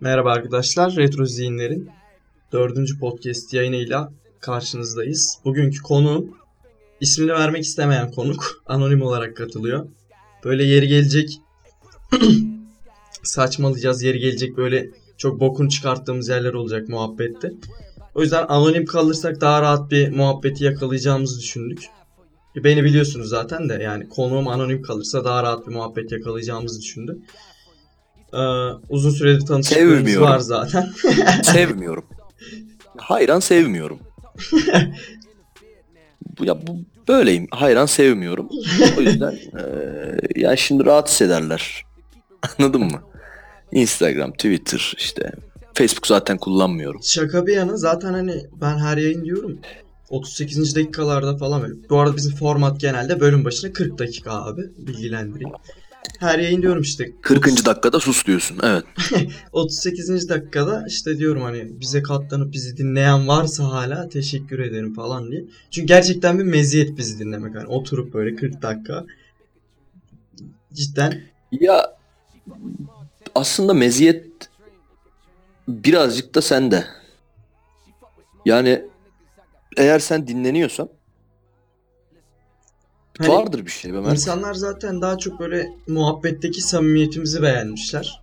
Merhaba arkadaşlar, Retro Zihinler'in dördüncü podcast yayınıyla karşınızdayız. Bugünkü konu ismini vermek istemeyen konuk anonim olarak katılıyor. Böyle yeri gelecek saçmalayacağız, yeri gelecek böyle çok bokun çıkarttığımız yerler olacak muhabbette. O yüzden anonim kalırsak daha rahat bir muhabbeti yakalayacağımızı düşündük. Beni biliyorsunuz zaten de yani konuğum anonim kalırsa daha rahat bir muhabbet yakalayacağımızı düşündük. Ee, uzun süredir tanışıklığımız var zaten. sevmiyorum. Hayran sevmiyorum. bu ya bu böyleyim. Hayran sevmiyorum. O yüzden eee ya şimdi rahatsız ederler. Anladın mı? Instagram, Twitter işte Facebook zaten kullanmıyorum. Şaka bir yana zaten hani ben her yayın diyorum 38. dakikalarda falan böyle. Bu arada bizim format genelde bölüm başına 40 dakika abi bilgilendireyim. Her yayın diyorum işte 40. dakikada sus diyorsun. Evet. 38. dakikada işte diyorum hani bize katlanıp bizi dinleyen varsa hala teşekkür ederim falan diye. Çünkü gerçekten bir meziyet bizi dinlemek. Hani oturup böyle 40 dakika cidden Ya aslında meziyet birazcık da sende. Yani eğer sen dinleniyorsan Hani vardır bir şey be Mert. İnsanlar zaten daha çok böyle muhabbetteki samimiyetimizi beğenmişler.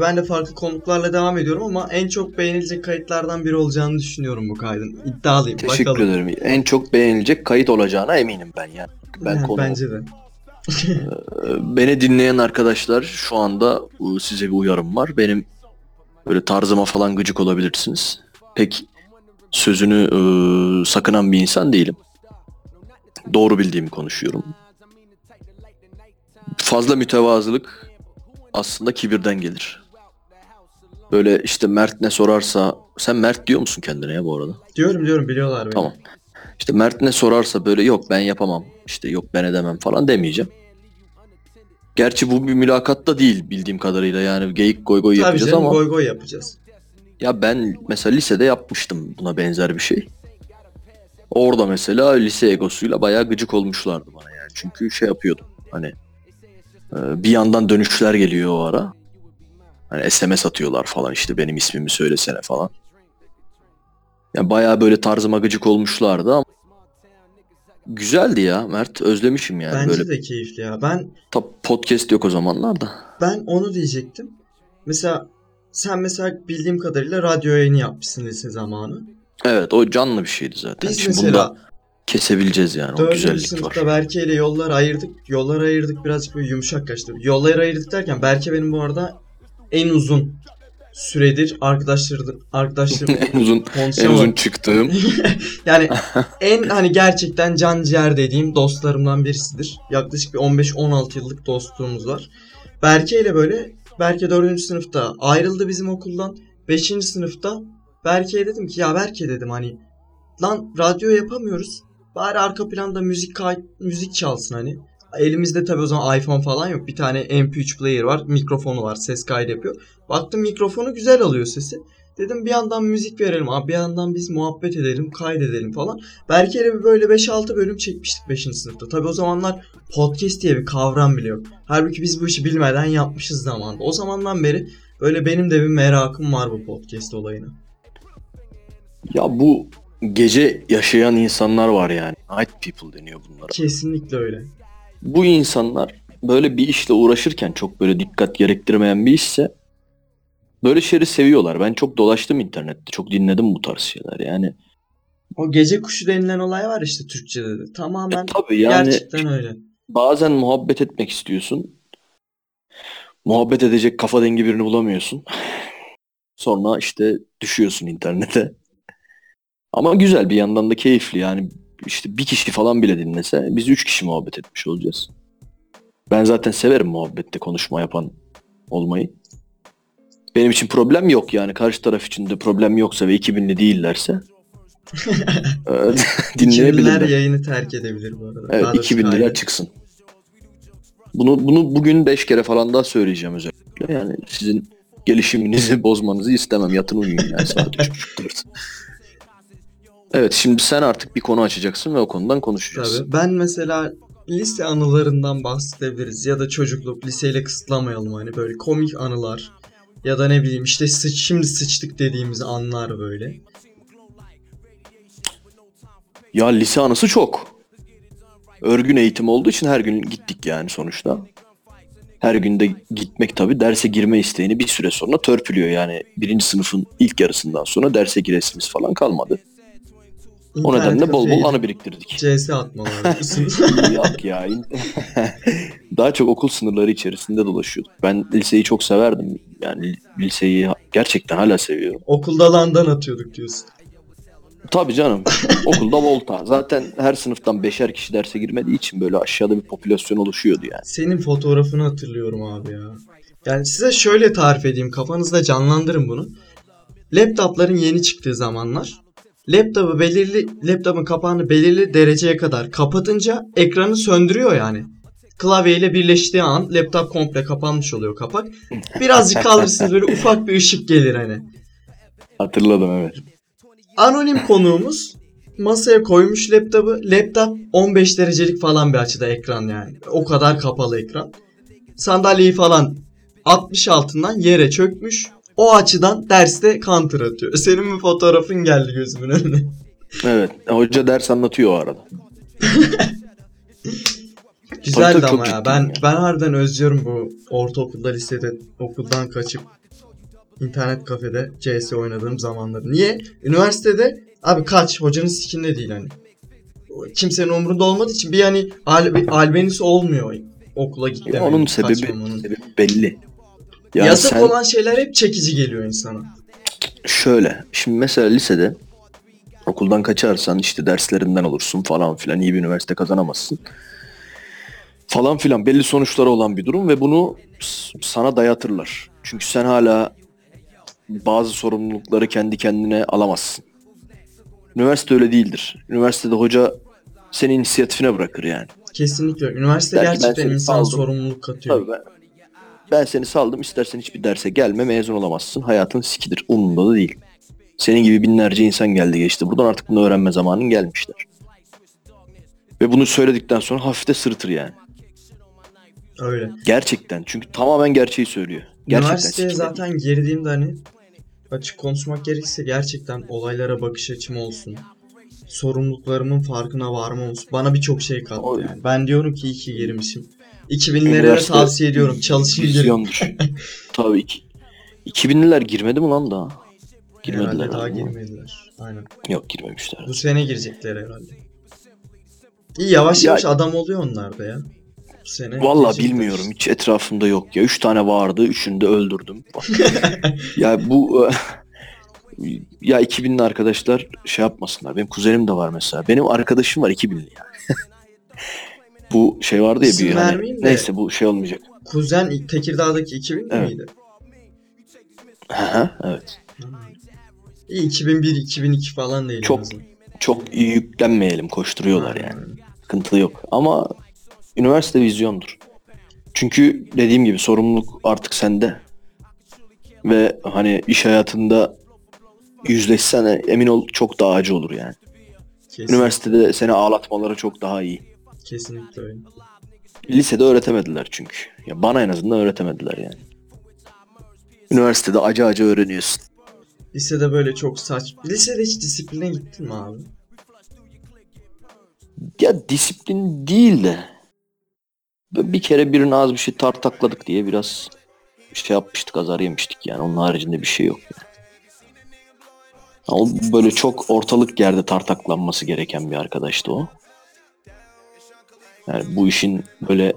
Ben de farklı konuklarla devam ediyorum ama en çok beğenilecek kayıtlardan biri olacağını düşünüyorum bu kaydın. İddialıyım. Teşekkür Bakalım. ederim. En çok beğenilecek kayıt olacağına eminim ben yani. Ben Yani konu Bence de. Ee, Beni dinleyen arkadaşlar şu anda size bir uyarım var. Benim böyle tarzıma falan gıcık olabilirsiniz. Pek sözünü e, sakınan bir insan değilim. Doğru bildiğimi konuşuyorum. Fazla mütevazılık aslında kibirden gelir. Böyle işte Mert ne sorarsa sen Mert diyor musun kendine ya bu arada? Diyorum diyorum biliyorlar beni. Tamam. İşte Mert ne sorarsa böyle yok ben yapamam. işte yok ben edemem falan demeyeceğim. Gerçi bu bir mülakatta değil bildiğim kadarıyla yani geyik goy goy Tabii yapacağız canım ama goy goy yapacağız. ya ben mesela lisede yapmıştım buna benzer bir şey. Orada mesela lise egosuyla bayağı gıcık olmuşlardı bana yani. Çünkü şey yapıyordum hani e, bir yandan dönüşler geliyor o ara. Hani SMS atıyorlar falan işte benim ismimi söylesene falan. Yani bayağı böyle tarzıma gıcık olmuşlardı ama güzeldi ya Mert özlemişim yani Bence böyle. de keyifli ya. Ben Ta podcast yok o zamanlarda. ben onu diyecektim. Mesela sen mesela bildiğim kadarıyla radyo yayını yapmışsın lise zamanı. Evet o canlı bir şeydi zaten. Biz Şimdi mesela kesebileceğiz yani o Dördüncü güzellik sınıfta var. Berke ile yollar ayırdık. Yollar ayırdık birazcık böyle yumuşak kaçtı. Yolları ayırdık derken Berke benim bu arada en uzun süredir arkadaşlarım arkadaşlarım en uzun en uzun çıktığım Yani en hani gerçekten can ciğer dediğim dostlarımdan birisidir. Yaklaşık bir 15-16 yıllık dostluğumuz var. Berke ile böyle Berke 4. sınıfta ayrıldı bizim okuldan. 5. sınıfta Berke'ye dedim ki ya Berke dedim hani lan radyo yapamıyoruz. Bari arka planda müzik kay- müzik çalsın hani. Elimizde tabii o zaman iPhone falan yok. Bir tane MP3 player var. Mikrofonu var. Ses kaydı yapıyor. Baktım mikrofonu güzel alıyor sesi. Dedim bir yandan müzik verelim abi bir yandan biz muhabbet edelim kaydedelim falan. Bir böyle 5-6 bölüm çekmiştik 5. sınıfta. Tabi o zamanlar podcast diye bir kavram bile yok. Halbuki biz bu işi bilmeden yapmışız zamanında. O zamandan beri böyle benim de bir merakım var bu podcast olayına. Ya bu gece yaşayan insanlar var yani. Night people deniyor bunlara. Kesinlikle öyle. Bu insanlar böyle bir işle uğraşırken çok böyle dikkat gerektirmeyen bir işse böyle şeyleri seviyorlar. Ben çok dolaştım internette. Çok dinledim bu tarz şeyler. Yani O gece kuşu denilen olay var işte Türkçe'de de. Tamamen e, tabii yani gerçekten öyle. bazen muhabbet etmek istiyorsun. Muhabbet edecek kafa dengi birini bulamıyorsun. Sonra işte düşüyorsun internete. Ama güzel bir yandan da keyifli yani işte bir kişi falan bile dinlese biz üç kişi muhabbet etmiş olacağız. Ben zaten severim muhabbette konuşma yapan olmayı. Benim için problem yok yani karşı taraf için de problem yoksa ve 2000'li değillerse e, 2000'ler dinleyebilirler. yayını terk edebilir bu arada. Evet Daha doğrusu 2000 lira kaydı. çıksın. Bunu bunu bugün 5 kere falan daha söyleyeceğim özellikle. Yani sizin gelişiminizi bozmanızı istemem. Yatın uyuyun yani saat 3.30 Evet şimdi sen artık bir konu açacaksın ve o konudan konuşacağız. Tabii. Ben mesela lise anılarından bahsedebiliriz ya da çocukluk liseyle kısıtlamayalım hani böyle komik anılar Ya da ne bileyim işte sıç, şimdi sıçtık dediğimiz anlar böyle. Ya lise anısı çok. Örgün eğitim olduğu için her gün gittik yani sonuçta. Her gün de gitmek tabii derse girme isteğini bir süre sonra törpülüyor yani. Birinci sınıfın ilk yarısından sonra derse giresimiz falan kalmadı. O İnternet nedenle bol bol anı biriktirdik. CS atmalar. Yok ya. in- Daha çok okul sınırları içerisinde dolaşıyorduk. Ben liseyi çok severdim. Yani liseyi gerçekten hala seviyorum. Okulda landan atıyorduk diyorsun. Tabii canım. Okulda volta. Zaten her sınıftan beşer kişi derse girmediği için böyle aşağıda bir popülasyon oluşuyordu yani. Senin fotoğrafını hatırlıyorum abi ya. Yani size şöyle tarif edeyim. Kafanızda canlandırın bunu. Laptopların yeni çıktığı zamanlar. Laptopu belirli laptopun kapağını belirli dereceye kadar kapatınca ekranı söndürüyor yani. Klavyeyle birleştiği an laptop komple kapanmış oluyor kapak. Birazcık kaldırırsınız böyle ufak bir ışık gelir hani. Hatırladım evet. Anonim konuğumuz masaya koymuş laptopu. Laptop 15 derecelik falan bir açıda ekran yani. O kadar kapalı ekran. Sandalyeyi falan 60 altından yere çökmüş. O açıdan derste counter atıyor. Senin bir fotoğrafın geldi gözümün önüne. Evet. Hoca ders anlatıyor o arada. Güzeldi ama ya. Ben ya. ben harbiden özlüyorum bu ortaokulda, lisede okuldan kaçıp internet kafede CS oynadığım zamanları. Niye? Üniversitede abi kaç hocanın sikinde değil hani. Kimsenin umurunda olmadığı için bir hani al, albenisi olmuyor okula git demenin, Onun sebebi, kaçmamanın. sebebi belli. Yani Yasak sen olan şeyler hep çekici geliyor insana. şöyle. Şimdi mesela lisede okuldan kaçarsan işte derslerinden olursun falan filan iyi bir üniversite kazanamazsın. Falan filan belli sonuçları olan bir durum ve bunu s- sana dayatırlar. Çünkü sen hala bazı sorumlulukları kendi kendine alamazsın. Üniversite öyle değildir. Üniversitede hoca senin inisiyatifine bırakır yani. Kesinlikle. Üniversite Der ki, ben gerçekten seni saldım. sorumluluk katıyor. Tabii ben, ben seni saldım istersen hiçbir derse gelme mezun olamazsın. Hayatın sikidir. Umurumda da değil. Senin gibi binlerce insan geldi geçti. Buradan artık bunu öğrenme zamanın gelmişler. Ve bunu söyledikten sonra hafif de sırıtır yani. Öyle. Gerçekten. Çünkü tamamen gerçeği söylüyor. Gerçekten Üniversiteye zaten girdiğimde hani açık konuşmak gerekirse gerçekten olaylara bakış açım olsun. Sorumluluklarımın farkına varma olsun. Bana birçok şey kattı yani. Ben diyorum ki iyi ki girmişim. 2000'lere de Üniversite tavsiye ediyorum. Çalışın girin. Vizyondur. Tabii ki. 2000'liler girmedi mi lan daha? Girmediler. Herhalde daha girmediler. Aynen. Yok girmemişler. Bu sene girecekler herhalde. İyi yavaş Ya- yavaş adam oluyor onlar da ya. Bu sene Vallahi girecekler bilmiyorum. Hiç etrafımda yok ya. Üç tane vardı. Üçünü de öldürdüm. Ya bu ya 2000'li arkadaşlar şey yapmasınlar. Benim kuzenim de var mesela. Benim arkadaşım var 2000'li yani. Bu şey vardı ya İsim bir hani, vermeyeyim de. neyse bu şey olmayacak. Kuzen Tekirdağ'daki 2000 Evet. miydi? Hı hı, evet. İyi 2001 2002 falan değil. en Çok azından. çok iyi yüklenmeyelim. Koşturuyorlar yani. Sıkıntı yok. Ama üniversite vizyondur. Çünkü dediğim gibi sorumluluk artık sende. Ve hani iş hayatında yüzleşsene emin ol çok daha acı olur yani. Kesin, Üniversitede seni ağlatmaları çok daha iyi. Kesinlikle öyle. Lisede öğretemediler çünkü. Ya bana en azından öğretemediler yani. Üniversitede acı acı öğreniyorsun. Lisede böyle çok saç. Lisede hiç disipline gittin mi abi? Ya disiplin değil de bir kere birinin az bir şey tartakladık diye biraz şey yapmıştık azar yemiştik yani. Onun haricinde bir şey yok. Yani. O böyle çok ortalık yerde tartaklanması gereken bir arkadaştı o. Yani bu işin böyle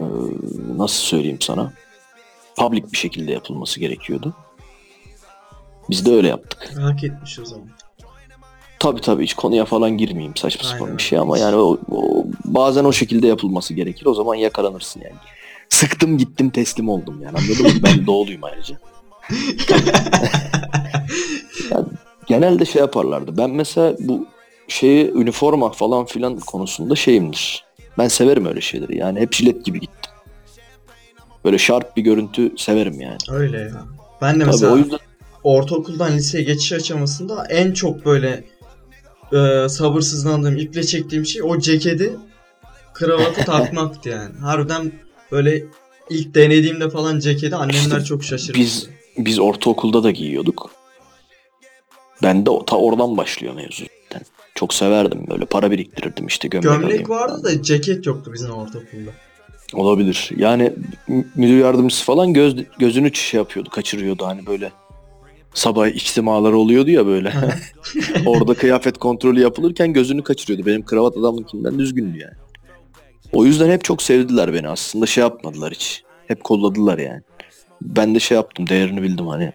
e, nasıl söyleyeyim sana public bir şekilde yapılması gerekiyordu. Biz de öyle yaptık. Hak etmiş o zaman. Tabii tabii hiç konuya falan girmeyeyim saçma sapan Aynen bir şey ama yani o, o- bazen o şekilde yapılması gerekir. O zaman yakalanırsın yani. Sıktım gittim teslim oldum yani anladın mı? Ben doğuluyum ayrıca. Yani genelde şey yaparlardı. Ben mesela bu şeyi üniforma falan filan konusunda şeyimdir. Ben severim öyle şeyleri yani hep jilet gibi gittim. Böyle şart bir görüntü severim yani. Öyle ya. Ben de Tabii mesela o yüzden ortaokuldan liseye geçiş aşamasında en çok böyle e, sabırsızlandığım, iple çektiğim şey o ceketi kravatı takmaktı yani. Harbiden böyle ilk denediğimde falan ceketi annemler çok şaşırmıştı. Biz biz ortaokulda da giyiyorduk. Ben de ta oradan başlıyor mevzu. Çok severdim böyle para biriktirirdim işte gömlek, Gömlek alayım vardı da ceket yoktu bizim ortaokulda. Olabilir. Yani müdür yardımcısı falan göz, gözünü şey yapıyordu, kaçırıyordu hani böyle. Sabah içtimaları oluyordu ya böyle. Orada kıyafet kontrolü yapılırken gözünü kaçırıyordu. Benim kravat adamınkinden düzgündü yani. O yüzden hep çok sevdiler beni aslında şey yapmadılar hiç. Hep kolladılar yani. Ben de şey yaptım değerini bildim hani.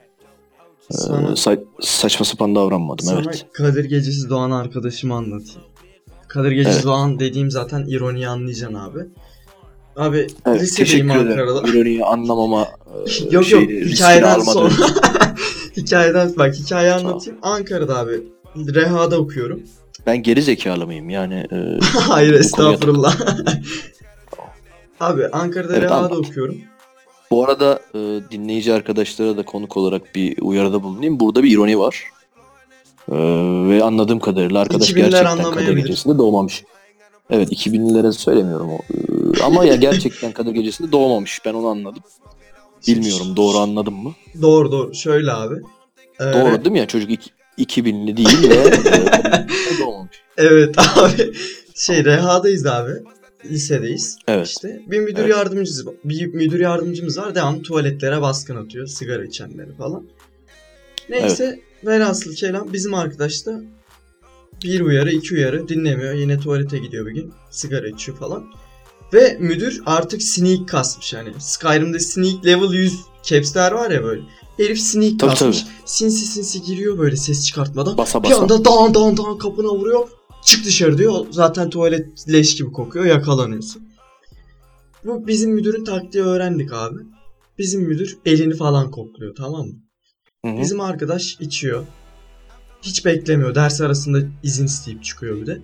Ee, Sana, sa- saçma sapan davranmadım sana evet. Kadir Gecesi Doğan arkadaşımı anlatayım. Kadir Gecesi Evet. Doğan dediğim zaten ironiyi anlayacaksın abi. Abi Evet, lisedeyim. Ankara'da. İroniyi anlamama e, yok şey, yok riskini hikayeden sonra. hikayeden bak hikayeyi anlatayım. Ankara'da abi Reha'da okuyorum. Ben geri zekalı mıyım yani? e, Hayır estağfurullah. abi Ankara'da Evet, Reha'da anlat. okuyorum. Bu arada e, dinleyici arkadaşlara da konuk olarak bir uyarıda bulunayım. Burada bir ironi var. E, ve anladığım kadarıyla arkadaş 2000'ler gerçekten Kadir. Gecesi'nde doğmamış. Evet 2000'lilere söylemiyorum. o. E, ama ya gerçekten Kadir Gecesi'nde doğmamış. Ben onu anladım. Bilmiyorum doğru anladım mı? Doğru doğru. Şöyle abi. Ee, Doğru değil mi ya? Çocuk iki- 2000'li değil ve e, doğmamış. Evet abi. Şey Reha'dayız abi. Lisedeyiz. Evet. İşte bir müdür Evet. yardımcımız bir müdür yardımcımız var. Devam tuvaletlere baskın atıyor. Sigara içenleri falan. Neyse velhasıl kelam bizim arkadaş da bir uyarı iki uyarı dinlemiyor. Yine tuvalete gidiyor bir gün. Sigara içiyor falan. Ve müdür artık sneak kasmış hani. Skyrim'de sneak level 100 caps'ler var ya böyle. Herif sneak Tabii, kasmış. Sinsi sinsi giriyor böyle ses çıkartmadan. Basa Bir basa. anda dan dan dan kapına vuruyor. Çık dışarı diyor. Zaten tuvalet leş gibi kokuyor. Yakalanıyorsun. Bu bizim müdürün taktiği öğrendik abi. Bizim müdür elini falan kokluyor tamam mı? Hı hı. Bizim arkadaş içiyor. Hiç beklemiyor. Ders arasında izin isteyip çıkıyor bir de.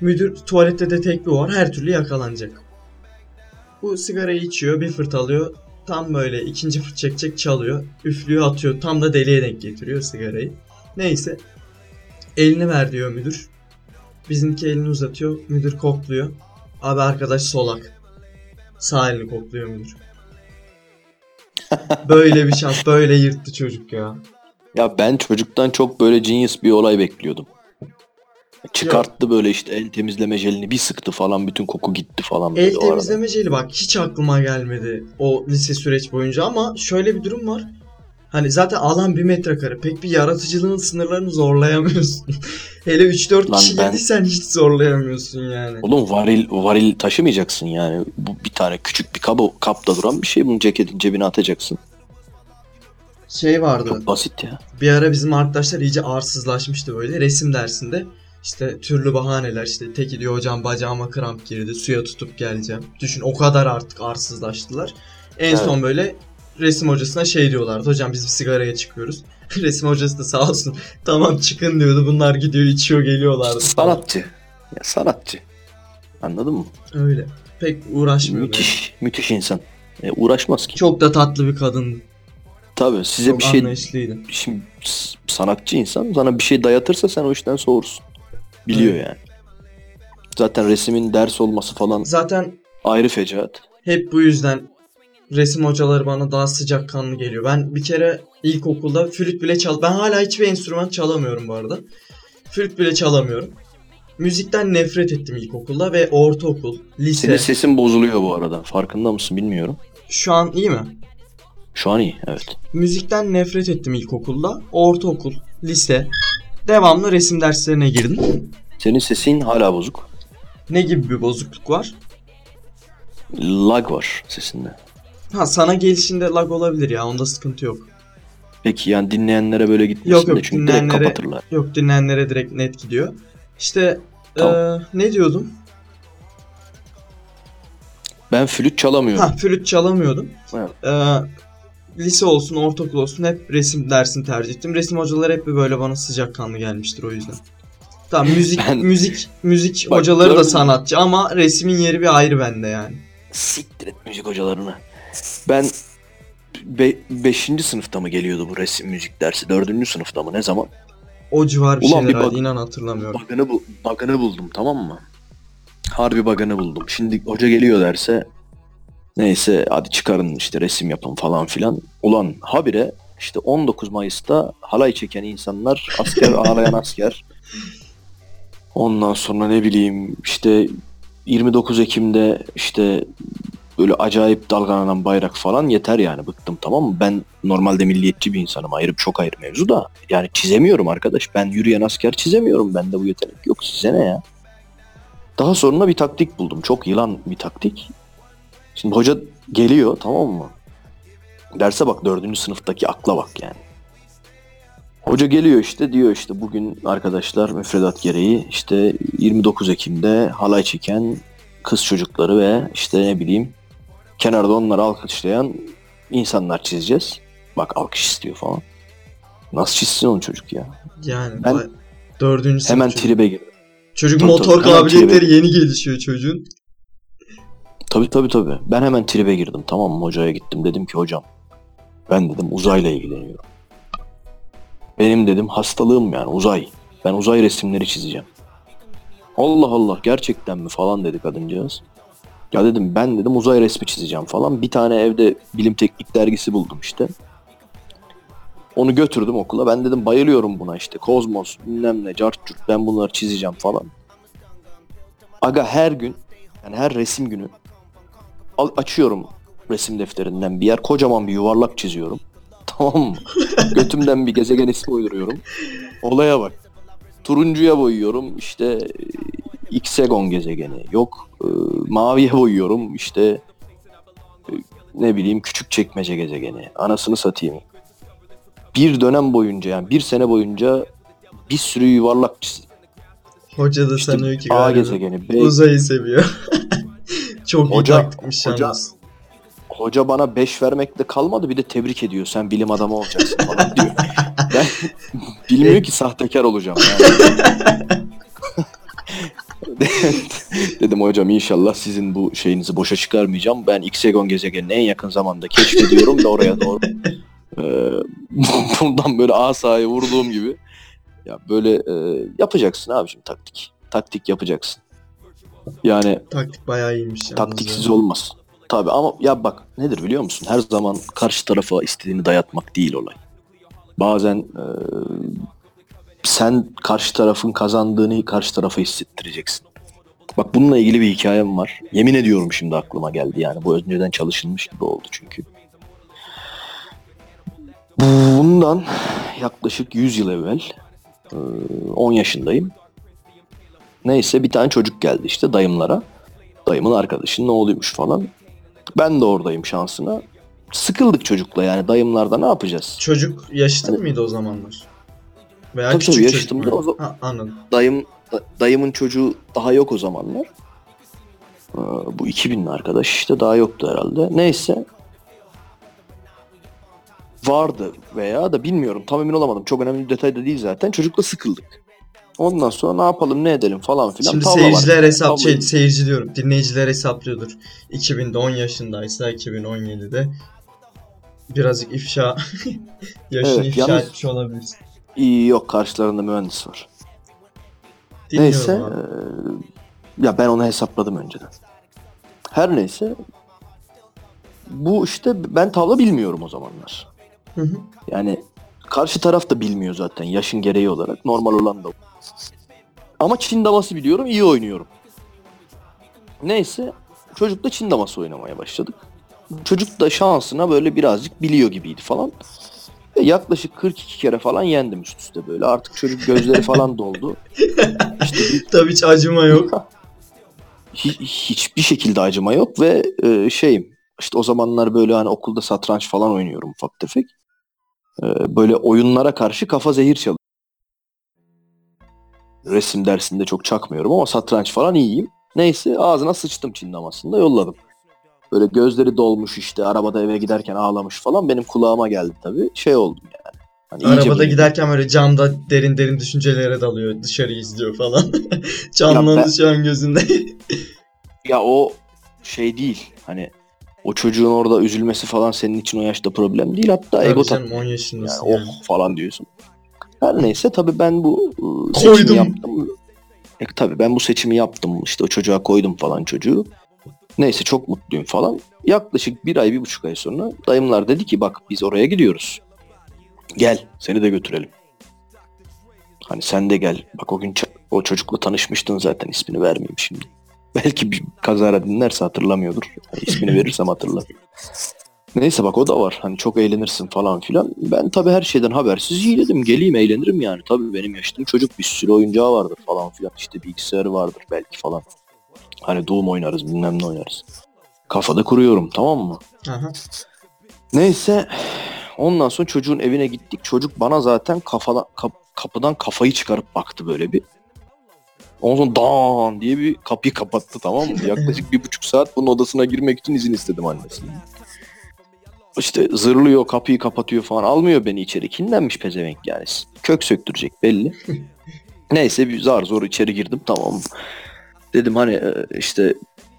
Müdür tuvalette detektif var. Her türlü yakalanacak. Bu sigarayı içiyor. Bir fırt alıyor. Tam böyle ikinci fırt çekecek çalıyor. Üflüyor atıyor. Tam da deliğe denk getiriyor sigarayı. Neyse. Elini ver diyor müdür. Bizimki elini uzatıyor. Müdür kokluyor. Abi arkadaş solak. Sağ elini kokluyor müdür. böyle bir şans. Böyle yırttı çocuk ya. Ya ben çocuktan çok böyle genius bir olay bekliyordum. Çıkarttı böyle işte el temizleme jelini bir sıktı falan bütün koku gitti falan. El o arada. temizleme jeli bak hiç aklıma gelmedi o lise süreç boyunca ama şöyle bir durum var. Hani zaten alan bir metrekare pek bir yaratıcılığın sınırlarını zorlayamıyorsun. Hele 3-4 Lan kişi ben- girdiysen hiç zorlayamıyorsun yani. Oğlum varil varil taşımayacaksın yani. Bu bir tane küçük bir kaba, kapta duran bir şey. Bunu ceketin cebine atacaksın. Şey vardı. Çok basit ya. Bir ara bizim arkadaşlar iyice arsızlaşmıştı böyle resim dersinde. İşte türlü bahaneler işte teki diyor hocam bacağıma kramp girdi suya tutup geleceğim. Düşün o kadar artık arsızlaştılar. En Evet. son böyle resim hocasına şey diyorlardı hocam biz bir sigaraya çıkıyoruz. resim hocası da sağ olsun tamam çıkın diyordu bunlar gidiyor içiyor geliyorlardı. Sanatçı. Ya sanatçı. Anladın mı? Öyle. Pek uğraşmıyor. Müthiş. Müthiş insan. E, uğraşmaz ki. Çok da tatlı bir kadın. Tabii size Çok bir şey anlayışlıydı. şimdi sanatçı insan sana bir şey dayatırsa sen o işten soğursun. Biliyor Evet. yani. Zaten resmin ders olması falan Zaten ayrı fecaat. Hep bu yüzden resim hocaları bana daha sıcakkanlı geliyor. Ben bir kere ilkokulda flüt bile çal... Ben hala hiçbir enstrüman çalamıyorum bu arada. Flüt bile çalamıyorum. Müzikten nefret ettim ilkokulda ve ortaokul, lise. Senin sesin bozuluyor bu arada. Farkında mısın bilmiyorum. Şu an iyi mi? Şu an iyi evet. Müzikten nefret ettim ilkokulda. Ortaokul, lise. Devamlı resim derslerine girdim. Senin sesin hala bozuk. Ne gibi bir bozukluk var? Lag var sesinde. Ha sana gelişinde lag olabilir ya onda sıkıntı yok. Peki yani dinleyenlere böyle gitmesin Yok, de yok, çünkü direkt kapatırlar. Yok dinleyenlere direkt net gidiyor. İşte Tamam. eee, ne diyordum? Ben flüt çalamıyorum. Ha flüt çalamıyordum. Evet. Ee, lise olsun, ortaokul olsun hep resim dersini tercih ettim. Resim hocaları hep böyle bana sıcakkanlı gelmiştir o yüzden. Tamam müzik Ben- müzik müzik Bak, hocaları da sanatçı ama resmin yeri bir ayrı bende yani. Siktir et müzik hocalarını. Ben 5. sınıfta mı geliyordu bu resim müzik dersi? 4. sınıfta mı ne zaman? O civar bir Ulan şeyler bir bak- inan hatırlamıyorum. Bug'ını, bu, bug'ını buldum tamam mı? Harbi bug'ını buldum. Şimdi hoca geliyor derse Neyse hadi çıkarın işte resim yapın falan filan. Ulan habire işte 19 Mayıs'ta halay çeken insanlar, asker ağlayan asker. Ondan sonra ne bileyim işte 29 Ekim'de işte böyle acayip dalgalanan bayrak falan yeter yani bıktım tamam mı? Ben normalde milliyetçi bir insanım ayrı çok ayrı mevzu da yani çizemiyorum arkadaş. Ben yürüyen asker çizemiyorum. Bende bu yetenek yok size ne ya? Daha sonra bir taktik buldum. Çok yılan bir taktik. Şimdi hoca geliyor tamam mı? Derse bak dördüncü sınıftaki akla bak yani. Hoca geliyor işte diyor işte bugün arkadaşlar müfredat gereği işte 29 Ekim'de halay çeken kız çocukları ve işte ne bileyim kenarda onları alkışlayan insanlar çizeceğiz. Bak alkış istiyor falan. Nasıl çizsin onu çocuk ya? Yani Ben dördüncü Hemen çocuk. tribe girdim. Çocuk Tabii, motor tabii, kabiliyetleri yeni gelişiyor çocuğun. Tabii tabii tabii. Ben hemen tribe girdim tamam mı? Hocaya gittim. Dedim ki hocam ben dedim uzayla ilgileniyorum. Benim dedim hastalığım yani uzay. Ben uzay resimleri çizeceğim. Allah Allah gerçekten mi falan dedi kadıncağız. Ya dedim ben dedim uzay resmi çizeceğim falan. Bir tane evde bilim teknik dergisi buldum işte. Onu götürdüm okula. Ben dedim bayılıyorum buna işte. Kozmos, bilmem ne, cart ben bunları çizeceğim falan. Aga her gün yani her resim günü açıyorum resim defterinden bir yer. Kocaman bir yuvarlak çiziyorum. Tamam mı? Götümden bir gezegen ismi uyduruyorum. Olaya bak. Turuncuya boyuyorum işte Xegon gezegeni. Yok e, maviye boyuyorum işte e, ne bileyim küçük çekmece gezegeni. Anasını satayım. Bir dönem boyunca yani bir sene boyunca bir sürü yuvarlak çizdim. Hoca da İşte sanıyor ki A gezegeni, B uzayı seviyor. Çok Hoca- iyi taktikmiş hoca- yalnız. hoca bana 5 vermekle kalmadı bir de tebrik ediyor. Sen bilim adamı olacaksın falan diyor. Ben bilmiyor ki sahtekar olacağım yani. Dedim hocam inşallah sizin bu şeyinizi boşa çıkarmayacağım. Ben Xegon gezegenini en yakın zamanda keşfediyorum da oraya doğru. Ee, buradan böyle asayı vurduğum gibi. Ya böyle e, yapacaksın abiciğim taktik. Taktik yapacaksın. Yani Taktik bayağı iyiymiş. Taktiksiz ya. olmaz. Tabii ama ya bak nedir biliyor musun? Her zaman karşı tarafa istediğini dayatmak değil olay. Bazen e, sen karşı tarafın kazandığını karşı tarafa hissettireceksin. Bak bununla ilgili bir hikayem var. Yemin ediyorum şimdi aklıma geldi yani. Bu önceden çalışılmış gibi oldu çünkü. Bundan yaklaşık 100 yıl evvel e, 10 yaşındayım. Neyse bir tane çocuk geldi işte dayımlara. Dayımın arkadaşının oğluymuş falan. Ben de oradayım şansına. Sıkıldık çocukla yani dayımlarda ne yapacağız? Çocuk yaşıtın mıydı o zamanlar? Veya Tabii küçük tabii, yaşıtımda o zaman. Ha, anladım. Dayım da- dayımın çocuğu daha yok o zamanlar. Ee, bu 2000'li arkadaş işte daha yoktu herhalde. Neyse. Vardı veya da bilmiyorum tam emin olamadım. Çok önemli bir detay da değil zaten. Çocukla sıkıldık. Ondan sonra ne yapalım ne edelim falan filan. Şimdi Tavla var. seyirciler hesap Tavla- şey seyirci diyorum. Dinleyiciler hesaplıyordur. 2000'de 10 yaşındaysa 2017'de birazcık ifşa yaşını Evet, ifşa yalnız- etmiş olabilirsin. İyi yok karşılarında mühendis var. Dinliyorum Neyse. eee, ya ben onu hesapladım önceden. Her neyse. Bu işte ben tavla bilmiyorum o zamanlar. Hı hı. Yani karşı taraf da bilmiyor zaten yaşın gereği olarak. Normal olan da. Ama Çin daması biliyorum iyi oynuyorum. Neyse çocukla Çin daması oynamaya başladık. Çocuk da şansına böyle birazcık biliyor gibiydi falan. Ve yaklaşık 42 kere falan yendim üst üste böyle. Artık çocuk gözleri falan doldu. İşte bir- Tabii hiç acıma yok. Hi- hiçbir şekilde acıma yok ve e, şeyim işte o zamanlar böyle hani okulda satranç falan oynuyorum ufak tefek. E, böyle oyunlara karşı kafa zehir çalıyor. Resim dersinde çok çakmıyorum ama satranç falan iyiyim. Neyse ağzına sıçtım Çin damasında yolladım. Böyle gözleri dolmuş işte arabada eve giderken ağlamış falan benim kulağıma geldi tabii. Şey oldum yani. Hani Arabada böyle- giderken böyle camda derin derin düşüncelere dalıyor. Dışarı izliyor falan. Canlandı ben- şu an gözünde. Ya o şey değil. Hani o çocuğun orada üzülmesi falan senin için o yaşta problem değil. Hatta Tabii ego canım, tak 10 yani, yaşındasın. oh yani. falan diyorsun. Her neyse tabii ben bu ıı, seçimi Koydum. yaptım. E, tabii ben bu seçimi yaptım. İşte o çocuğa koydum falan çocuğu. Neyse çok mutluyum falan. Yaklaşık bir ay, bir buçuk ay sonra dayımlar dedi ki bak biz oraya gidiyoruz. Gel seni de götürelim. Hani sen de gel. Bak o gün o çocukla tanışmıştın zaten ismini vermeyeyim şimdi. Belki bir kazara dinlerse hatırlamıyordur. Yani ismini verirsem hatırlar. Neyse bak o da var. Hani çok eğlenirsin falan filan. Ben tabii her şeyden habersiz iyi dedim. Geleyim eğlenirim yani. Tabii benim yaşadığım çocuk bir sürü oyuncağı vardır falan filan. İşte bilgisayarı vardır belki falan. Hani Doom oynarız bilmem ne oynarız. Kafada kuruyorum tamam mı? Aha. Neyse ondan sonra çocuğun evine gittik. Çocuk bana zaten kafada, kap- kapıdan kafayı çıkarıp baktı böyle bir. Ondan sonra dan diye bir kapıyı kapattı tamam mı? Yaklaşık bir buçuk saat bunun odasına girmek için izin istedim annesinden. İşte zırlıyor kapıyı kapatıyor falan almıyor beni içeri. Kinlenmiş pezevenk yani. Kök söktürecek belli. Neyse bir zar zor içeri girdim tamam mı? Dedim hani e, işte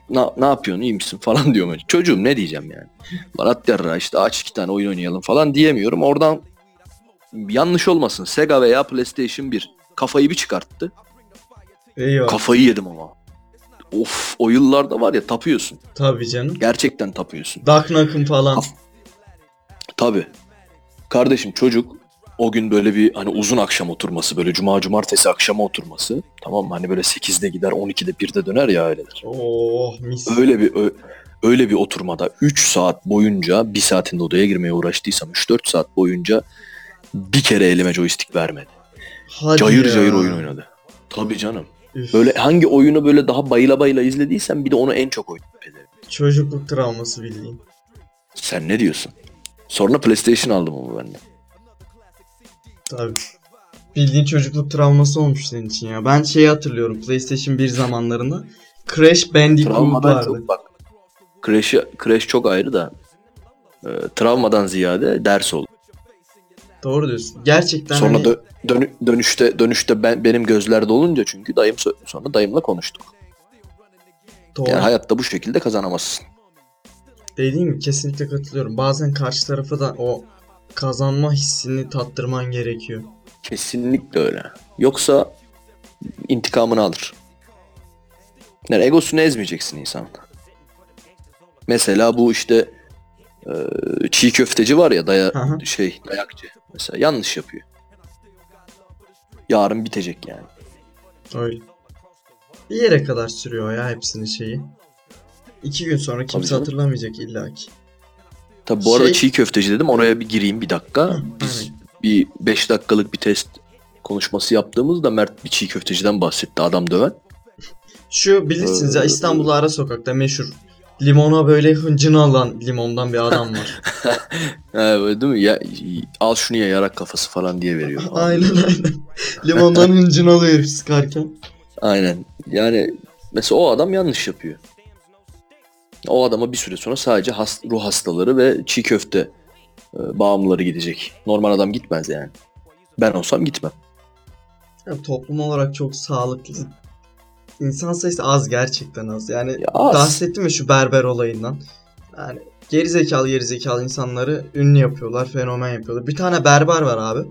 ne, ne yapıyorsun iyi misin falan diyorum. Çocuğum ne diyeceğim yani. Barat yarra işte aç iki tane oyun oynayalım falan diyemiyorum. Oradan yanlış olmasın Sega veya PlayStation 1 kafayı bir çıkarttı. Eyvallah. Kafayı yedim ama. Of o yıllarda var ya tapıyorsun. Tabii canım. Gerçekten tapıyorsun. Duck Nukem falan. Kaf- Tabi. Kardeşim çocuk o gün böyle bir hani uzun akşam oturması böyle cuma cumartesi akşama oturması tamam mı? Hani böyle 8'de gider 12'de 1'de döner ya aileler. Oh mis. Öyle bir ö- öyle bir oturmada 3 saat boyunca bir saatinde odaya girmeye uğraştıysam 3-4 saat boyunca bir kere elime joystick vermedi. Hadi Cayır ya. cayır oyun oynadı. Tabii canım. Üf. Böyle hangi oyunu böyle daha bayıla bayıla izlediysen bir de onu en çok oynadı. Çocukluk travması bildiğin. Sen ne diyorsun? Sonra PlayStation aldım ama ben de. Tabii. Bildiğin çocukluk travması olmuş senin için ya. Ben şeyi hatırlıyorum PlayStation 1 zamanlarında. Crash Bandicoot Travmadan vardı. çok bak. Crash, Crash çok ayrı da e, travmadan ziyade ders oldu. Doğru diyorsun. Gerçekten Sonra hani dö- dönü- dönüşte dönüşte ben benim gözlerde olunca çünkü dayım sonra dayımla konuştuk. doğru. Yani hayatta bu şekilde kazanamazsın. Dediğim gibi kesinlikle katılıyorum. Bazen karşı tarafa da o kazanma hissini tattırman gerekiyor. Kesinlikle öyle. Yoksa intikamını alır. Yani egosunu ezmeyeceksin insan. Mesela bu işte e, çiğ köfteci var ya daya hı. şey dayakçı mesela yanlış yapıyor. Yarın bitecek yani. Öyle. Bir yere kadar sürüyor ya hepsinin şeyi. İki gün sonra kimse hatırlamayacak illaki. Tabi bu arada Şey- çiğ köfteci dedim oraya bir gireyim bir dakika. Biz bir 5 dakikalık bir test konuşması yaptığımızda Mert bir çiğ köfteciden bahsetti adam döven. Şu bilirsiniz ya Ee, İstanbul ara sokakta meşhur limona böyle hıncını alan limondan bir adam var. Öyle değil mi? Ya, al şunu ya yarak kafası falan diye veriyor. aynen aynen. Limondan hıncını alıyor herif sıkarken. Aynen. Yani mesela o adam yanlış yapıyor. O adama bir süre sonra sadece has- ruh hastaları ve çiğ köfte e, bağımlıları gidecek. Normal adam gitmez yani. Ben olsam gitmem. Ya, toplum olarak çok sağlıklı. İnsan sayısı az gerçekten az. Yani Ya az. bahsettim ya şu berber olayından. Yani geri zekalı geri zekalı insanları ünlü yapıyorlar, fenomen yapıyorlar. Bir tane berber var abi.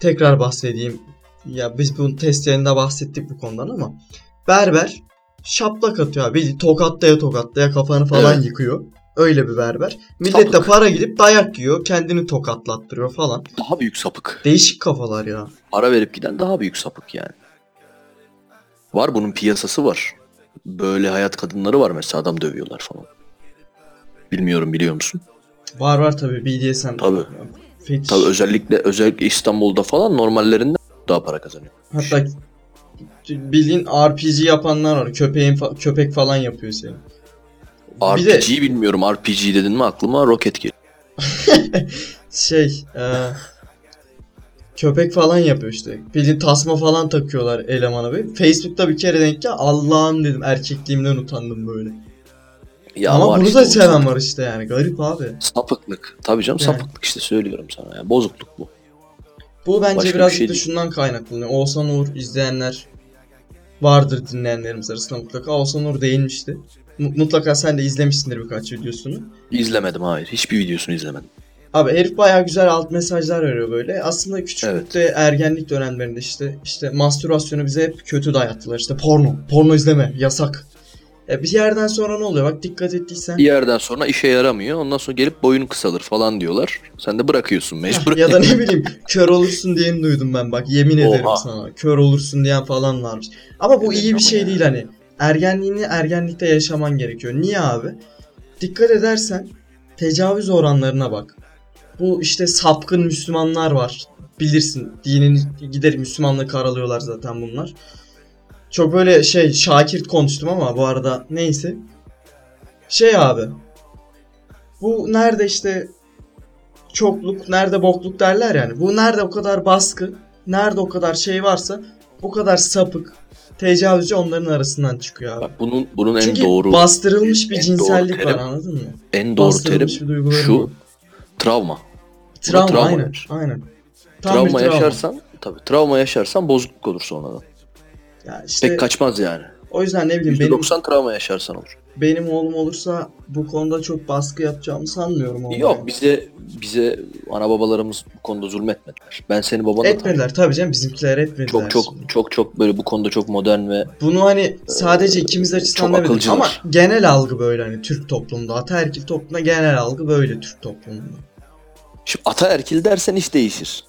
Tekrar bahsedeyim. Ya biz bu test yayında bahsettik bu konudan ama berber şaplak atıyor abi. Tokatlaya tokatlaya kafanı falan Evet. yıkıyor. Öyle bir berber. Millet de para gidip dayak yiyor. Kendini tokatlattırıyor falan. Daha büyük sapık. Değişik kafalar ya. Para verip giden daha büyük sapık yani. Var bunun piyasası var. Böyle hayat kadınları var mesela adam dövüyorlar falan. Bilmiyorum biliyor musun? Var var tabii BDSM. Tabii. Fetiş. Tabii özellikle özellikle İstanbul'da falan normallerinden daha para kazanıyor. Hatta bildiğin RPG yapanlar var. Köpeğin fa- köpek falan yapıyor seni. Bir de RPG'yi bilmiyorum. RPG dedin mi aklıma roket geliyor. şey e, köpek falan yapıyor işte. Bildiğin tasma falan takıyorlar elemana böyle. Facebook'ta bir kere denk gel. Allah'ım dedim erkekliğimden utandım böyle. Ya Ama bunu işte da seven var işte yani. Garip abi. Sapıklık. Tabii canım Yani. sapıklık işte söylüyorum sana ya. Bozukluk bu. Bu bence Başka bir birazcık şey da değil. şundan kaynaklanıyor. Oğuzhan Uğur izleyenler vardır dinleyenlerimiz arasında mutlaka. Oğuzhan Uğur değinmişti. Mu- Mutlaka sen de izlemişsindir birkaç videosunu. İzlemedim hayır. Hiçbir videosunu izlemedim. Abi herif bayağı güzel alt mesajlar veriyor böyle. Aslında küçüklükte ergenlik dönemlerinde işte işte mastürbasyonu bize hep kötü dayattılar. İşte porno, porno izleme, yasak. E, bir yerden sonra ne oluyor? Bak dikkat ettiysen. Bir yerden sonra işe yaramıyor. Ondan sonra gelip boyun kısalır falan diyorlar. Sen de bırakıyorsun mecbur. ya da ne bileyim kör olursun diyeni duydum ben bak yemin ederim Oha. sana. Kör olursun diyen falan varmış. Ama bu Evet iyi bir şey ya. değil hani. Ergenliğini ergenlikte yaşaman gerekiyor. Niye abi? Dikkat edersen tecavüz oranlarına bak. Bu işte sapkın Müslümanlar var. Bilirsin dinin gider Müslümanlığı karalıyorlar zaten bunlar. Çok böyle şey şakirt konuştum ama bu arada neyse. Şey abi. Bu nerede işte çokluk, nerede bokluk derler yani. Bu nerede o kadar baskı, nerede o kadar şey varsa bu kadar sapık, tecavüzcü onların arasından çıkıyor abi. Bak bunun bunun en Çünkü doğru bastırılmış bir cinsellik var terim- anladın mı? en doğru terim var. şu travma. Travma, travma aynen. Aynen. Tam Travma, travma. yaşarsan tabii travma yaşarsan bozukluk olur sonradan. Ya işte Pek kaçmaz yani. o yüzden ne bileyim benim %90 travma yaşarsan olur. benim oğlum olursa bu konuda çok baskı yapacağımı sanmıyorum oğlum. Yok bize bize ana babalarımız bu konuda zulmetmediler. Ben seni babanla etmediler tabii canım bizimkiler etmediler. Çok çok şimdi. çok çok böyle bu konuda çok modern ve Bunu hani sadece ikimiz açısından akılcılar. ama genel algı böyle hani Türk toplumunda, ataerkil toplumda genel algı böyle Türk toplumunda. Şimdi ataerkil dersen iş değişir.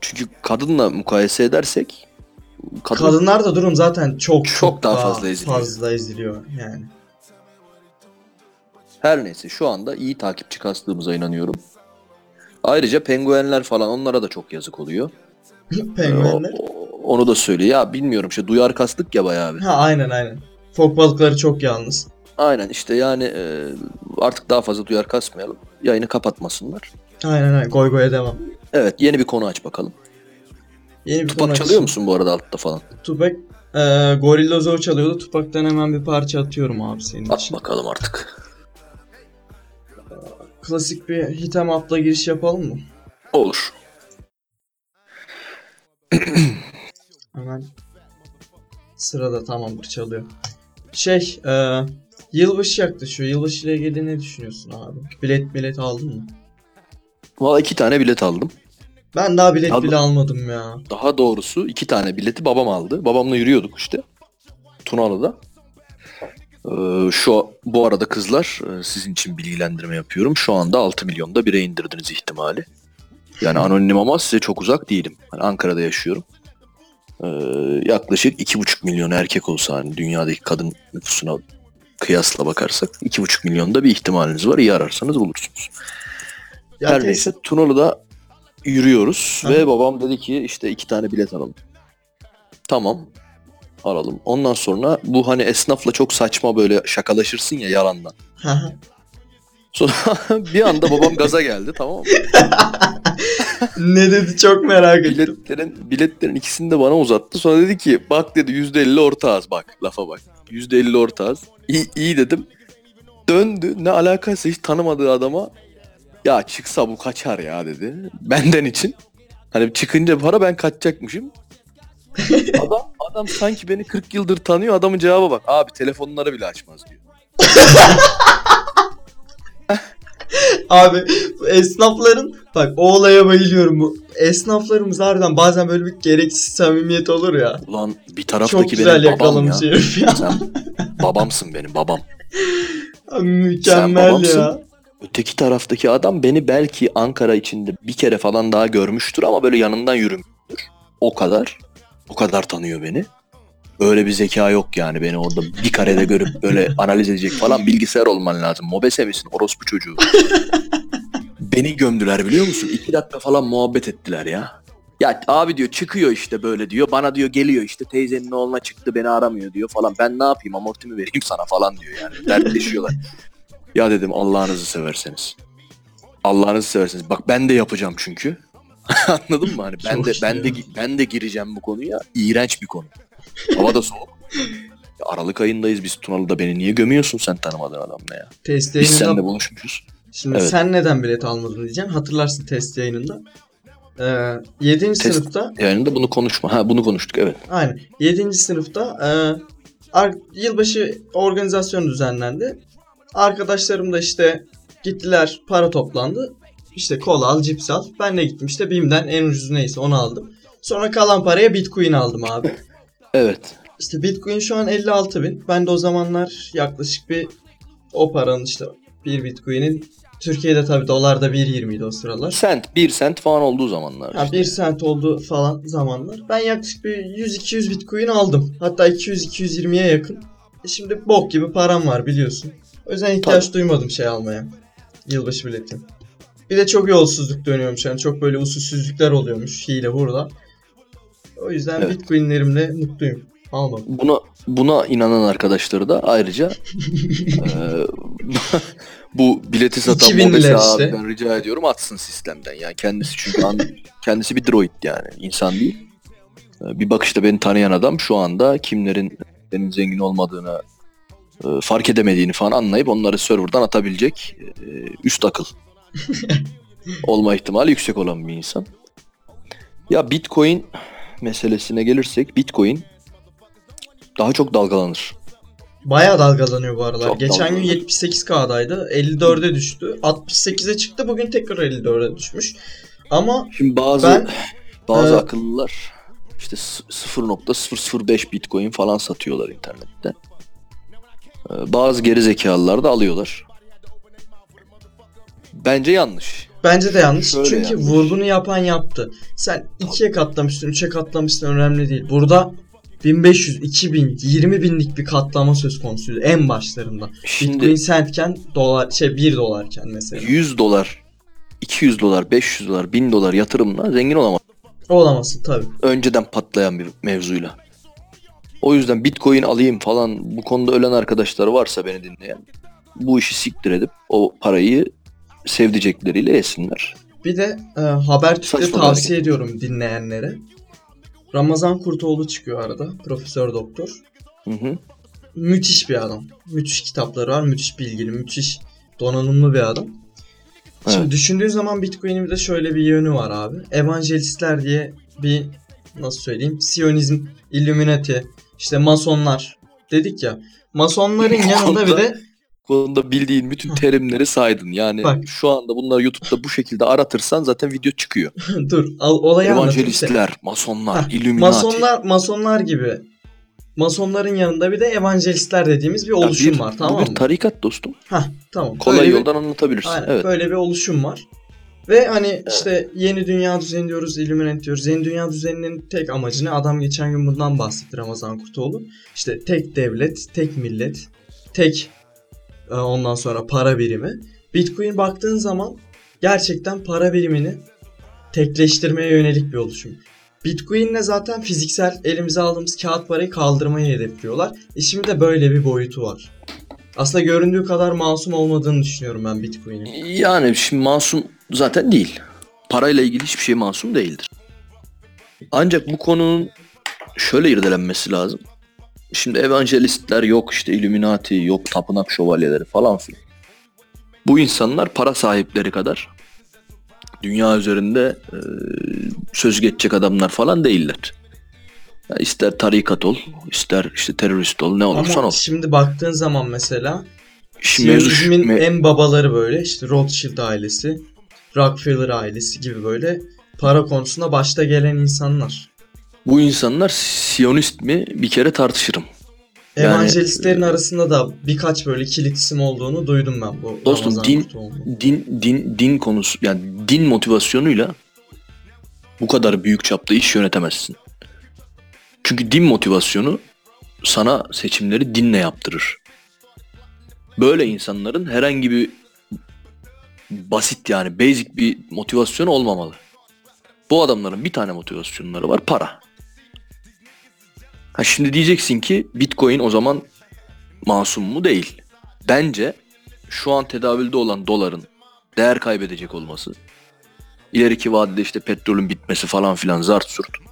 Çünkü kadınla mukayese edersek kadın Kadınlar da durum zaten çok Çok daha fazla eziliyor. fazla eziliyor yani. her neyse şu anda iyi takipçi kastığımıza inanıyorum. Ayrıca penguenler falan onlara da çok yazık oluyor. Penguenler. O- onu da söylüyor. Ya bilmiyorum işte duyar kastık ya bayağı bir. Ha aynen aynen. Fok balıkları çok yalnız. Aynen işte yani e, artık daha fazla duyar kasmayalım. Yayını kapatmasınlar. Aynen aynen. Goy goya devam. Evet yeni bir konu aç bakalım. Yeni bir Tupak çalıyor açayım. musun bu arada altta falan? Tupak e, Gorilla Zor çalıyordu. Tupak'tan hemen bir parça atıyorum abi senin At için. bakalım artık. Klasik bir hitem up'la giriş yapalım mı? Olur. Hemen sırada tamamdır çalıyor. Şey, e, yılbaşı yaklaşıyor. Yılbaşı ile ilgili ne düşünüyorsun abi? Bilet bilet aldın mı? Valla iki tane bilet aldım. Ben daha bilet Abi- bile almadım ya. Daha doğrusu iki tane bileti babam aldı. Babamla yürüyorduk işte. Tunalı'da. Ee, şu bu arada kızlar e, sizin için bilgilendirme yapıyorum. Şu anda 6 milyonda bire indirdiniz ihtimali. Yani anonim ama size çok uzak değilim. Hani Ankara'da yaşıyorum. Ee, yaklaşık 2,5 milyon erkek olsa hani dünyadaki kadın nüfusuna kıyasla bakarsak 2,5 milyonda bir ihtimaliniz var. İyi ararsanız bulursunuz. Ya Her neyse Tunalı'da yürüyoruz Hı. ve babam dedi ki işte iki tane bilet alalım. Tamam alalım. Ondan sonra bu hani esnafla çok saçma böyle şakalaşırsın ya yalandan. Sonra bir anda babam gaza geldi tamam mı? ne dedi çok merak ettim. Biletlerin, biletlerin ikisini de bana uzattı. Sonra dedi ki bak dedi %50 orta az bak lafa bak. %50 orta az. İyi, iyi dedim. Döndü ne alakası hiç tanımadığı adama ya çıksa bu kaçar ya dedi. Benden için. Hani çıkınca para ben kaçacakmışım. adam, adam sanki beni 40 yıldır tanıyor. Adamın cevaba bak. Abi telefonları bile açmaz diyor. Abi bu esnafların bak o olaya bayılıyorum bu. Esnaflarımız harbiden bazen böyle bir gereksiz samimiyet olur ya. Ulan bir Çok taraftaki güzel benim babam ya. yakalamış herif ya. Sen babamsın benim babam. Abi Mükemmel babamsın. ya. Öteki taraftaki adam beni belki Ankara içinde bir kere falan daha görmüştür ama böyle yanından yürümüştür. O kadar. O kadar tanıyor beni. Öyle bir zeka yok yani beni orada bir karede görüp böyle analiz edecek falan bilgisayar olman lazım. Mobese misin? Orospu çocuğu. beni gömdüler biliyor musun? İki dakika falan muhabbet ettiler ya. Ya abi diyor çıkıyor işte böyle diyor. Bana diyor geliyor işte teyzenin oğluna çıktı beni aramıyor diyor falan. Ben ne yapayım amortimi vereyim sana falan diyor yani. Dertleşiyorlar. Ya dedim Allah'ınızı severseniz. Allah'ınızı severseniz. Bak ben de yapacağım çünkü. Anladın mı? Hani ben de ben de ben de gireceğim bu konuya. İğrenç bir konu. Hava da soğuk. Ya Aralık ayındayız biz Tunalı'da beni niye gömüyorsun sen tanımadığın adamla ya? Test Biz yayınında seninle buluşmuşuz. Şimdi Evet. sen neden bilet almadın diyeceğim. Hatırlarsın test yayınında. Ee, 7. Test- sınıfta Yani de bunu konuşma. Ha bunu konuştuk evet. aynen 7. sınıfta e, ar- yılbaşı organizasyonu düzenlendi. Arkadaşlarım da işte gittiler para toplandı. İşte kola al cips al. Ben de gittim işte BİM'den en ucuz neyse onu aldım. Sonra kalan paraya bitcoin aldım abi. Evet. İşte Bitcoin şu an 56 bin. Ben de o zamanlar yaklaşık bir o paranın işte bir Bitcoin'in Türkiye'de tabii dolarda 1.20 idi o sıralar. Sent, 1 sent falan olduğu zamanlar. Ha, işte. 1 sent oldu falan zamanlar. Ben yaklaşık bir 100-200 Bitcoin aldım. Hatta 200-220'ye yakın. E şimdi bok gibi param var biliyorsun. Yüzden ihtiyaç Tabii. duymadım şey almaya. Yılbaşı bileti. Bir de çok yolsuzluk dönüyormuş yani çok böyle usulsüzlükler oluyormuş hile burada. O yüzden Evet. Bitcoin'lerimle mutluyum. Almadım. Buna buna inanan arkadaşları da ayrıca eee, bu bileti satan 2000'ler Mobese işte. abiden rica ediyorum atsın sistemden. Yani kendisi çünkü an, kendisi bir droid yani insan değil. Eee, Bir bakışta beni tanıyan adam şu anda kimlerin benim zengin olmadığını fark edemediğini falan anlayıp onları serverdan atabilecek eee, üst akıl olma ihtimali yüksek olan bir insan. Ya Bitcoin meselesine gelirsek Bitcoin daha çok dalgalanır. Bayağı dalgalanıyor bu aralar. Çok Geçen gün dalgalanıyor. 78K'daydı. 54'e düştü. 68'e çıktı. Bugün tekrar 54'e düşmüş. Ama Şimdi bazı Ben, bazı e, akıllılar işte s- 0.005 Bitcoin falan satıyorlar internette. Ee, Bazı geri zekalılar da alıyorlar. Bence yanlış. bence de yanlış. Şöyle Çünkü yanlış. vurgunu yapan yaptı. Sen ikiye katlamışsın, üçe katlamışsın önemli değil. Burada 1500, 2000, 20 binlik bir katlama söz konusuydu en başlarında. Şimdi Bitcoin centken dolar şey 1 dolarken mesela. 100 dolar, 200 dolar, 500 dolar, 1000 dolar yatırımla zengin olamaz. Olamasın tabii. Önceden patlayan bir mevzuyla. O yüzden Bitcoin alayım falan bu konuda ölen arkadaşlar varsa beni dinleyen bu işi siktir edip o parayı sevdicekleriyle yesinler. Bir de e, Habertürk'te tavsiye ediyorum dinleyenlere. Ramazan Kurtoğlu çıkıyor arada. Profesör doktor. Hı hı. Müthiş bir adam. Müthiş kitapları var. Müthiş bilgili, müthiş donanımlı bir adam. Şimdi Evet. düşündüğün zaman Bitcoin'in bir de şöyle bir yönü var abi. Evangelistler diye bir nasıl söyleyeyim? Siyonizm, Illuminati, işte Masonlar dedik ya. Masonların yanında bir de konuda bildiğin bütün terimleri saydın. Yani Bak. şu anda bunları YouTube'da bu şekilde aratırsan zaten video çıkıyor. dur al, olayı. Evangelistler, masonlar, Heh, Illuminati. Masonlar, masonlar gibi. Masonların yanında bir de evangelistler dediğimiz bir Ya oluşum bir- var bu tamam bir mı? tarikat dostum. Hah tamam. Kolay Böyle bir- yoldan anlatabilirsin. Aynen, evet. böyle bir oluşum var. Ve hani işte yeni dünya düzeni diyoruz, Illuminati diyoruz. Yeni dünya düzeninin tek amacı ne? Adam geçen gün bundan bahsetti Ramazan Kurtoğlu. İşte tek devlet, tek millet, tek e, ondan sonra para birimi. Bitcoin baktığın zaman gerçekten para birimini tekleştirmeye yönelik bir oluşum. Bitcoin'le zaten fiziksel elimize aldığımız kağıt parayı kaldırmayı hedefliyorlar. E şimdi de böyle bir boyutu var. Aslında göründüğü kadar masum olmadığını düşünüyorum ben Bitcoin'in. Yani şimdi masum zaten değil. Parayla ilgili hiçbir şey masum değildir. Ancak bu konunun şöyle irdelenmesi lazım. Şimdi evangelistler yok işte Illuminati yok tapınak şövalyeleri falan filan. Bu insanlar para sahipleri kadar dünya üzerinde e, söz geçecek adamlar falan değiller. Ya ister tarikat ol, ister işte terörist ol, ne olursan Ama ol. şimdi baktığın zaman mesela Şimdi mevzu şu- Siyonizmin me- en babaları böyle işte Rothschild ailesi, Rockefeller ailesi gibi böyle para konusunda başta gelen insanlar. bu insanlar Siyonist mi bir kere tartışırım. Yani- Evangelistlerin arasında da birkaç böyle kilit isim olduğunu duydum ben bu Dostum, Ramazan din- Kurtoğlu'nun. din din din konusu yani din motivasyonuyla bu kadar büyük çapta iş yönetemezsin. Çünkü din motivasyonu sana seçimleri dinle yaptırır. Böyle insanların herhangi bir basit yani basic bir motivasyonu olmamalı. Bu adamların bir tane motivasyonları var para. Ha şimdi diyeceksin ki Bitcoin o zaman masum mu değil. Bence şu an tedavülde olan doların değer kaybedecek olması, ileriki vadede işte petrolün bitmesi falan filan zart surt.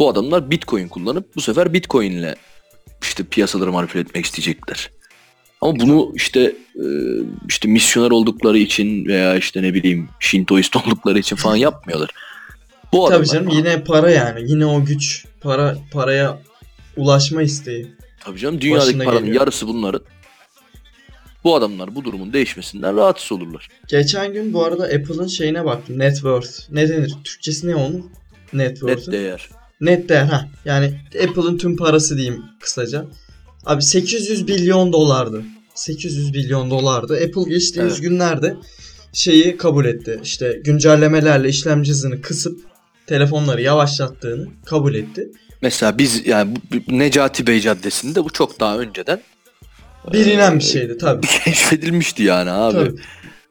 Bu adamlar Bitcoin kullanıp bu sefer Bitcoin ile işte piyasaları manipüle etmek isteyecekler. Ama bunu işte e, işte misyoner oldukları için veya işte ne bileyim Şintoist oldukları için falan yapmıyorlar. Bu Tabii canım yine para yani. Yine o güç. Para paraya ulaşma isteği. Tabii canım dünyadaki Başına paranın geliyor. yarısı bunların. Bu adamlar bu durumun değişmesinden rahatsız olurlar. Geçen gün bu arada Apple'ın şeyine baktım. Net worth. Ne denir? Türkçesi ne onun? Net Net worth'u. değer. Net değer ha. Yani Apple'ın tüm parası diyeyim kısaca. Abi 800 milyon dolardı. 800 milyon dolardı. Apple geçtiğimiz Evet. günlerde şeyi kabul etti. İşte güncellemelerle işlemci hızını kısıp telefonları yavaşlattığını kabul etti. Mesela biz yani Necati Bey Caddesi'nde bu çok daha önceden Bilinen bir Ee, şeydi tabii. keşfedilmişti yani abi. Tabii.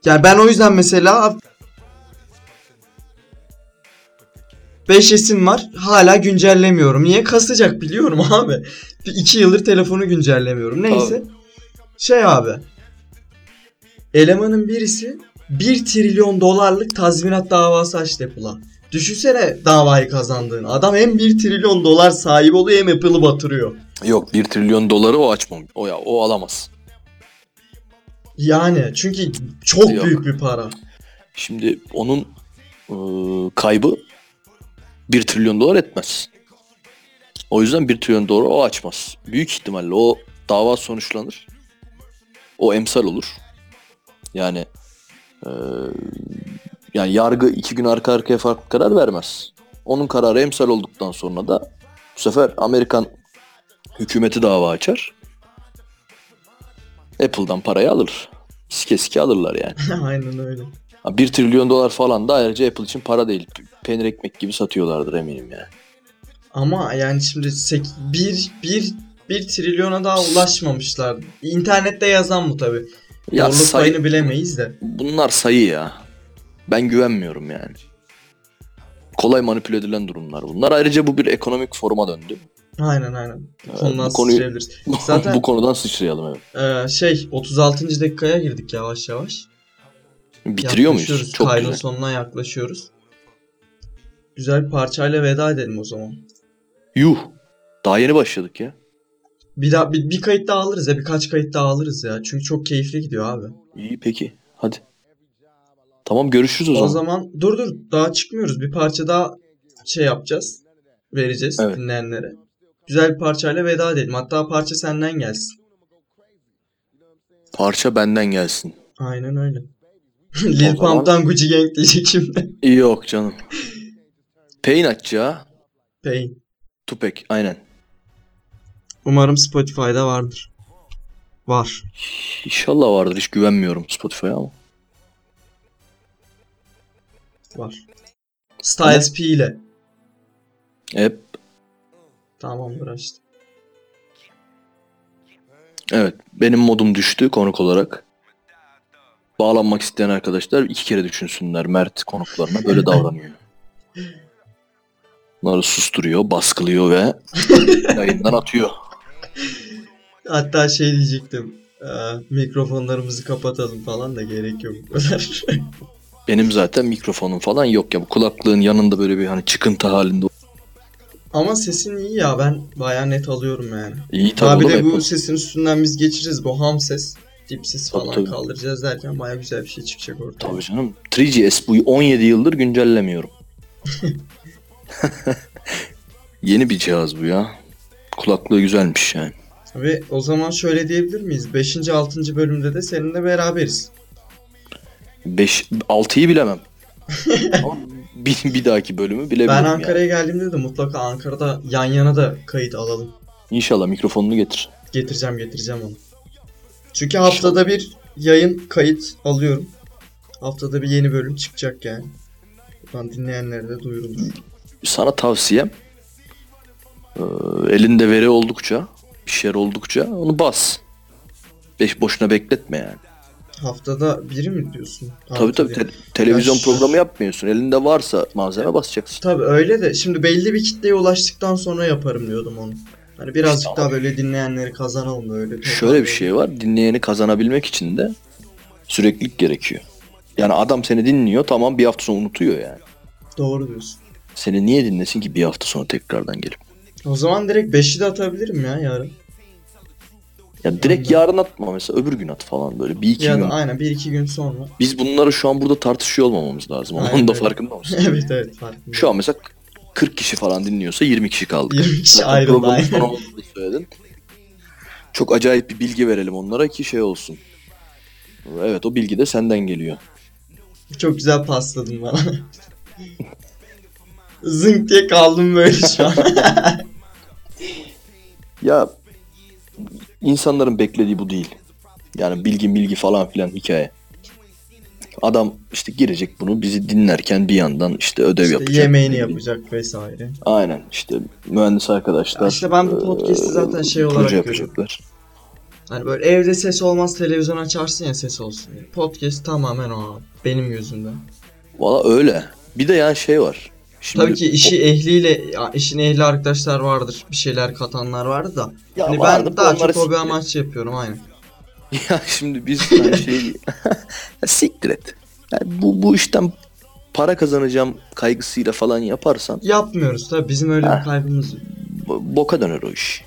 Yani ben o yüzden mesela 5S'im var. Hala güncellemiyorum. Niye? Kasacak biliyorum abi. Bir iki yıldır telefonu güncellemiyorum. Neyse. Şey abi. Elemanın birisi 1 trilyon dolarlık tazminat davası açtı Apple'a. Düşünsene davayı kazandığını. Adam hem 1 trilyon dolar sahibi oluyor hem Apple'ı batırıyor. Yok 1 trilyon doları o açmam. O ya o alamaz. Yani çünkü çok Yok. büyük bir para. Şimdi onun ıı, kaybı 1 trilyon dolar etmez. O yüzden 1 trilyon dolar o açmaz. Büyük ihtimalle o dava sonuçlanır. O emsal olur. Yani eee, yani yargı iki gün arka arkaya farklı karar vermez. Onun kararı emsal olduktan sonra da bu sefer Amerikan hükümeti dava açar. Apple'dan parayı alır. Sike sike alırlar yani. Aynen öyle. Ha, 1 trilyon dolar falan da ayrıca Apple için para değil. Peynir ekmek gibi satıyorlardır eminim yani. Ama yani şimdi sek- bir, bir, bir trilyona daha ulaşmamışlar. İnternette yazan bu tabi. Ya Doğruluk sayı, payını bilemeyiz de. bunlar sayı ya. Ben güvenmiyorum yani. Kolay manipüle edilen durumlar bunlar. Ayrıca bu bir ekonomik foruma döndü. Aynen aynen. Bu Ee, konudan bu konuyu- sıçrayabiliriz. Zaten- bu konudan sıçrayalım evet. Ee, şey 36. dakikaya girdik yavaş yavaş. Bitiriyor muyuz? Çok Kaydın güzel. sonuna yaklaşıyoruz. Güzel bir parçayla veda edelim o zaman. Yuh. Daha yeni başladık ya. Bir daha bir, bir kayıt daha alırız ya birkaç kayıt daha alırız ya. Çünkü çok keyifli gidiyor abi. İyi peki. Hadi. Tamam görüşürüz o, O zaman. zaman dur dur daha çıkmıyoruz. Bir parça daha şey yapacağız. Vereceğiz Evet. dinleyenlere. Güzel bir parçayla veda edelim. Hatta parça senden gelsin. Parça benden gelsin. Aynen öyle. Lil zaman- Pump'tan Gucci Gang diyecek şimdi. Yok canım. Pain aç ya. Pain. Tupac aynen. Umarım Spotify'da vardır. Var. İnşallah vardır. Hiç güvenmiyorum Spotify'a ama. Var. Styles P ile. Hep Tamamdır açtım. Evet. Benim modum düştü konuk olarak. Bağlanmak isteyen arkadaşlar iki kere düşünsünler. Mert konuklarına böyle davranıyor. Bunları susturuyor, baskılıyor ve yayından atıyor. Hatta şey diyecektim. e, mikrofonlarımızı kapatalım falan da gerek yok bu kadar. Benim zaten mikrofonum falan yok ya. Bu kulaklığın yanında böyle bir hani çıkıntı halinde. Ama sesin iyi ya ben baya net alıyorum yani. İyi Tabii bir de bu sesin üstünden biz geçeceğiz. Bu ham ses, dip ses Tabii, falan tabii. kaldıracağız derken baya güzel bir şey çıkacak ortaya. Tabii canım. 3GS bu 17 yıldır güncellemiyorum. Yeni bir cihaz bu ya. Kulaklığı güzelmiş yani. Ve o zaman şöyle diyebilir miyiz? 5. 6. bölümde de seninle beraberiz. 5 6'yı bilemem. Ama bir, bir dahaki bölümü bilebilirim. Ben yani. Ankara'ya geldiğimde de mutlaka Ankara'da yan yana da kayıt alalım. İnşallah mikrofonunu getir. Getireceğim getireceğim onu. Çünkü haftada bir yayın kayıt alıyorum. Haftada bir yeni bölüm çıkacak yani. Buradan dinleyenlere de duyurulur. Sana tavsiyem e, elinde veri oldukça, bir şeyler oldukça onu bas. Beş boşuna bekletme yani. Haftada biri mi diyorsun? Tabii tabii te- televizyon Ya programı yapmıyorsun. Elinde varsa malzeme basacaksın. Tabii öyle de şimdi belli bir kitleye ulaştıktan sonra yaparım diyordum onu. Hani birazcık İşte daha böyle dinleyenleri kazanalım böyle. Şöyle bir şey var. Dinleyeni kazanabilmek için de süreklilik gerekiyor. Yani adam seni dinliyor tamam bir hafta sonra unutuyor yani. Doğru diyorsun. Seni niye dinlesin ki bir hafta sonra tekrardan gelip? O zaman direkt 5'i de atabilirim ya yarın. Ya direkt yarın atma mesela öbür gün at falan böyle bir iki ya gün. da aynen 1-2 gün sonra. Biz bunları şu an burada tartışıyor olmamamız lazım. Aynen Onun da öyle. farkında mısın? evet evet farkındayım. Şu an mesela 40 kişi falan dinliyorsa 20 kişi kaldı. 20 kişi ayrıldı aynen. Çok acayip bir bilgi verelim onlara ki şey olsun. Evet o bilgi de senden geliyor. Çok güzel pasladın bana. Zınk diye kaldım böyle şu an. Ya insanların beklediği bu değil. Yani bilgi bilgi falan filan hikaye. Adam işte girecek bunu bizi dinlerken bir yandan işte ödev İşte yapacak. yemeğini yapacak vesaire. Aynen işte mühendis arkadaşlar. Ya işte ben bu podcast'i zaten şey olarak yapacaklar. Hani böyle evde ses olmaz televizyon açarsın ya ses olsun diye. Podcast tamamen o. Benim gözümde. Valla öyle. Bir de yani şey var. Şimdi Tabii ki işi ehliyle, ya işin ehli arkadaşlar vardır. Bir şeyler katanlar vardır da. Ya hani vardı, ben daha çok hobi amaçlı yapıyorum aynen. Ya şimdi biz yani şey ya siktir et. Yani bu bu işten para kazanacağım kaygısıyla falan yaparsan Yapmıyoruz tabii bizim öyle bir Ha. kaybımız yok. bo- boka döner o iş.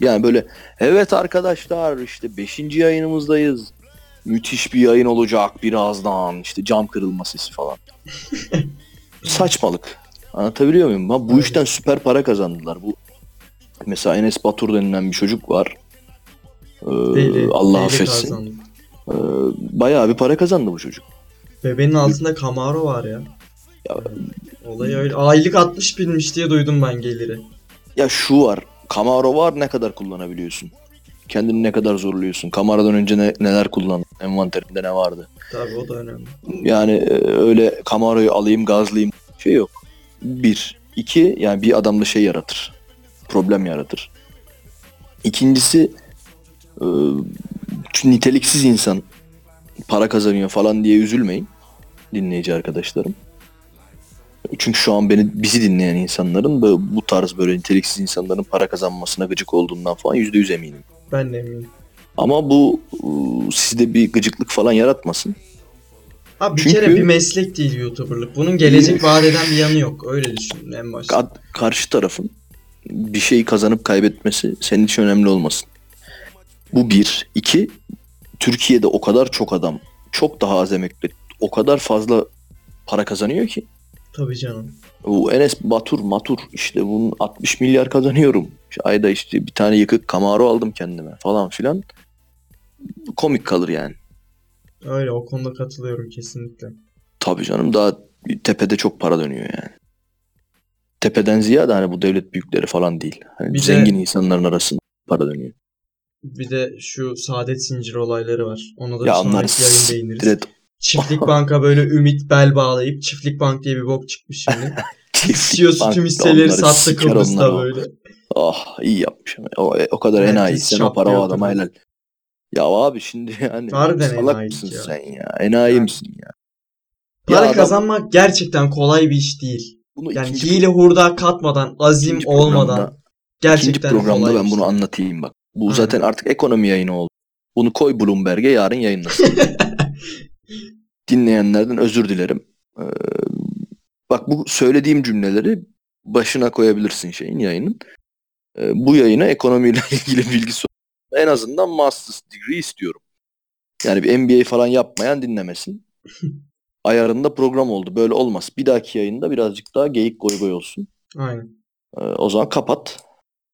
Yani böyle evet arkadaşlar işte 5. yayınımızdayız. Müthiş bir yayın olacak birazdan. işte cam kırılma sesi falan. Saçmalık. Anlatabiliyor muyum? Ha, bu işten süper para kazandılar. Bu mesela Enes Batur denilen bir çocuk var. Ee, Allah affetsin. Ee, bayağı bir para kazandı bu çocuk. Bebeğin altında Camaro var ya. Ya, Olay öyle. Aylık 60 binmiş diye duydum ben geliri. ya şu var. Camaro var ne kadar kullanabiliyorsun? Kendini ne kadar zorluyorsun? Camaro'dan önce ne, neler kullandın? Envanterinde ne vardı? Tabii o da önemli. Yani e, öyle Camaro'yu alayım gazlayayım şey yok. Bir. iki yani bir adamda şey yaratır. Problem yaratır. İkincisi niteliksiz insan para kazanıyor falan diye üzülmeyin dinleyici arkadaşlarım. Çünkü şu an beni bizi dinleyen insanların bu, bu tarz böyle niteliksiz insanların para kazanmasına gıcık olduğundan falan yüzde yüz eminim. Ben de eminim. Ama bu e, sizde bir gıcıklık falan yaratmasın. Abi bir Çünkü- kere bir meslek değil YouTuber'lık. Bunun gelecek vaat eden bir yanı yok. Öyle düşün en başta. Ka- karşı tarafın bir şeyi kazanıp kaybetmesi senin için önemli olmasın. Bu bir. iki Türkiye'de o kadar çok adam çok daha az emekli o kadar fazla para kazanıyor ki. Tabii canım. Bu Enes Batur Matur işte bunun 60 milyar kazanıyorum. İşte ayda işte bir tane yıkık Camaro aldım kendime falan filan. Komik kalır yani. Öyle o konuda katılıyorum kesinlikle. Tabii canım daha tepede çok para dönüyor yani. Tepeden ziyade hani bu devlet büyükleri falan değil. Hani Bir de- zengin insanların arasında para dönüyor. Bir de şu saadet zinciri olayları var. Ona da Ya sonraki yayın değiniriz. direkt Çiftlik banka böyle ümit bel bağlayıp çiftlik bank diye bir bok çıkmış şimdi. Bank tüm hisseleri sattı Kıbrıs'ta böyle. Ah iyi yapmış. ama. O, o kadar Herkes enayi. Sen o para o adama helal. Ya abi şimdi yani Harbiden salak mısın ya. sen ya? Enayi Yani- misin ya? Para Ya adam kazanmak gerçekten kolay bir iş değil. bunu Yani hile hurda katmadan, azim olmadan gerçekten ikinci programda kolay ben bunu anlatayım bak. Bu Aynen. zaten artık ekonomi yayını oldu. Bunu koy Bloomberg'e yarın yayınlasın. Dinleyenlerden özür dilerim. Ee, bak bu söylediğim cümleleri başına koyabilirsin şeyin yayının. Ee, bu yayına ekonomiyle ilgili bilgisi olan en azından master's degree istiyorum. Yani bir MBA falan yapmayan dinlemesin. Ayarında program oldu. Böyle olmaz. Bir dahaki yayında birazcık daha geyik goy goy olsun. Aynen. Ee, o zaman kapat.